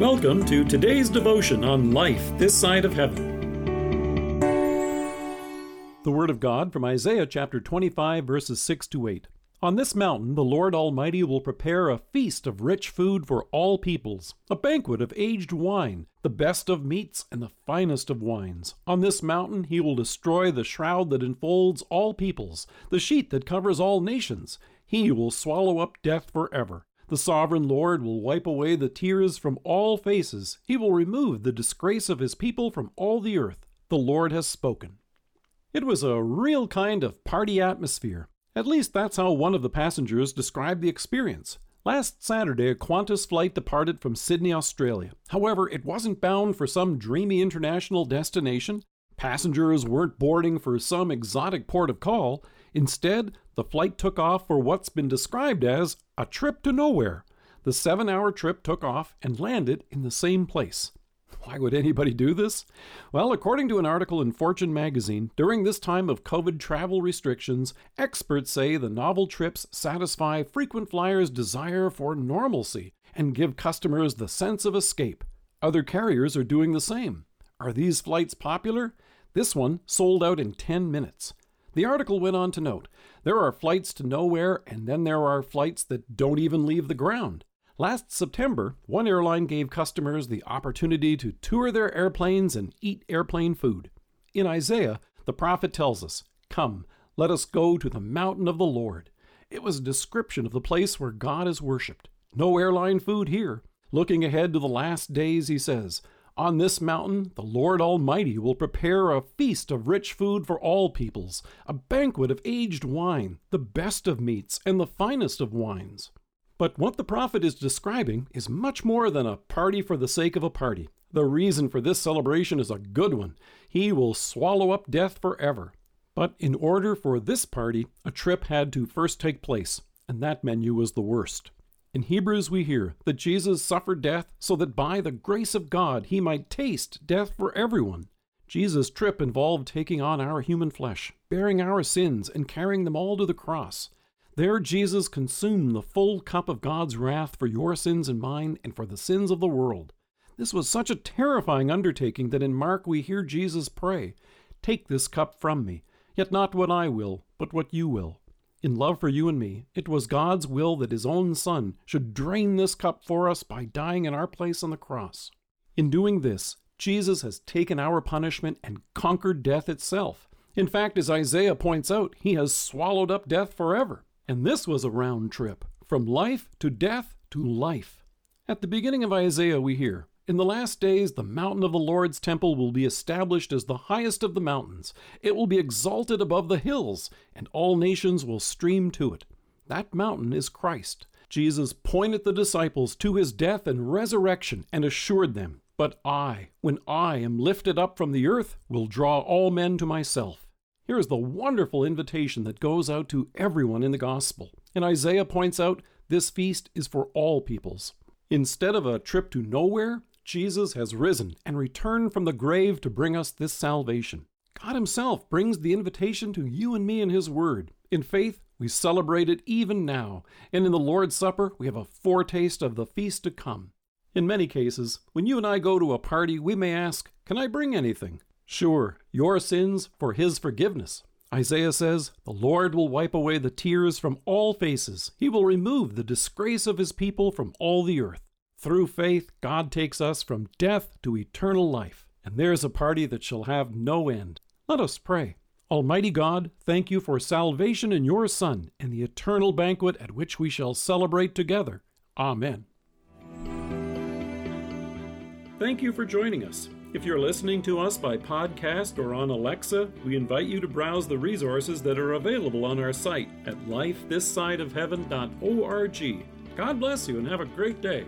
Welcome to today's devotion on life this side of heaven. The Word of God from Isaiah chapter 25, verses 6 to 8. On this mountain the Lord Almighty will prepare a feast of rich food for all peoples, a banquet of aged wine, the best of meats and the finest of wines. On this mountain he will destroy the shroud that enfolds all peoples, the sheet that covers all nations. He will swallow up death forever. The sovereign Lord will wipe away the tears from all faces. He will remove the disgrace of his people from all the earth. The Lord has spoken. It was a real kind of party atmosphere. At least that's how one of the passengers described the experience. Last Saturday, a Qantas flight departed from Sydney, Australia. However, it wasn't bound for some dreamy international destination. Passengers weren't boarding for some exotic port of call. Instead, the flight took off for what's been described as a trip to nowhere. The seven hour trip took off and landed in the same place. Why would anybody do this? Well, according to an article in Fortune magazine, during this time of COVID travel restrictions, experts say the novel trips satisfy frequent flyers' desire for normalcy and give customers the sense of escape. Other carriers are doing the same. Are these flights popular? This one sold out in 10 minutes. The article went on to note there are flights to nowhere, and then there are flights that don't even leave the ground. Last September, one airline gave customers the opportunity to tour their airplanes and eat airplane food. In Isaiah, the prophet tells us, Come, let us go to the mountain of the Lord. It was a description of the place where God is worshipped. No airline food here. Looking ahead to the last days, he says, on this mountain, the Lord Almighty will prepare a feast of rich food for all peoples, a banquet of aged wine, the best of meats, and the finest of wines. But what the prophet is describing is much more than a party for the sake of a party. The reason for this celebration is a good one. He will swallow up death forever. But in order for this party, a trip had to first take place, and that menu was the worst. In Hebrews, we hear that Jesus suffered death so that by the grace of God he might taste death for everyone. Jesus' trip involved taking on our human flesh, bearing our sins, and carrying them all to the cross. There, Jesus consumed the full cup of God's wrath for your sins and mine, and for the sins of the world. This was such a terrifying undertaking that in Mark we hear Jesus pray, Take this cup from me, yet not what I will, but what you will. In love for you and me, it was God's will that His own Son should drain this cup for us by dying in our place on the cross. In doing this, Jesus has taken our punishment and conquered death itself. In fact, as Isaiah points out, He has swallowed up death forever. And this was a round trip, from life to death to life. At the beginning of Isaiah, we hear, in the last days, the mountain of the Lord's temple will be established as the highest of the mountains. It will be exalted above the hills, and all nations will stream to it. That mountain is Christ. Jesus pointed the disciples to his death and resurrection and assured them, But I, when I am lifted up from the earth, will draw all men to myself. Here is the wonderful invitation that goes out to everyone in the gospel. And Isaiah points out this feast is for all peoples. Instead of a trip to nowhere, Jesus has risen and returned from the grave to bring us this salvation. God Himself brings the invitation to you and me in His Word. In faith, we celebrate it even now, and in the Lord's Supper, we have a foretaste of the feast to come. In many cases, when you and I go to a party, we may ask, Can I bring anything? Sure, your sins for His forgiveness. Isaiah says, The Lord will wipe away the tears from all faces. He will remove the disgrace of His people from all the earth. Through faith, God takes us from death to eternal life, and there's a party that shall have no end. Let us pray. Almighty God, thank you for salvation in your Son and the eternal banquet at which we shall celebrate together. Amen. Thank you for joining us. If you're listening to us by podcast or on Alexa, we invite you to browse the resources that are available on our site at lifethissideofheaven.org. God bless you and have a great day.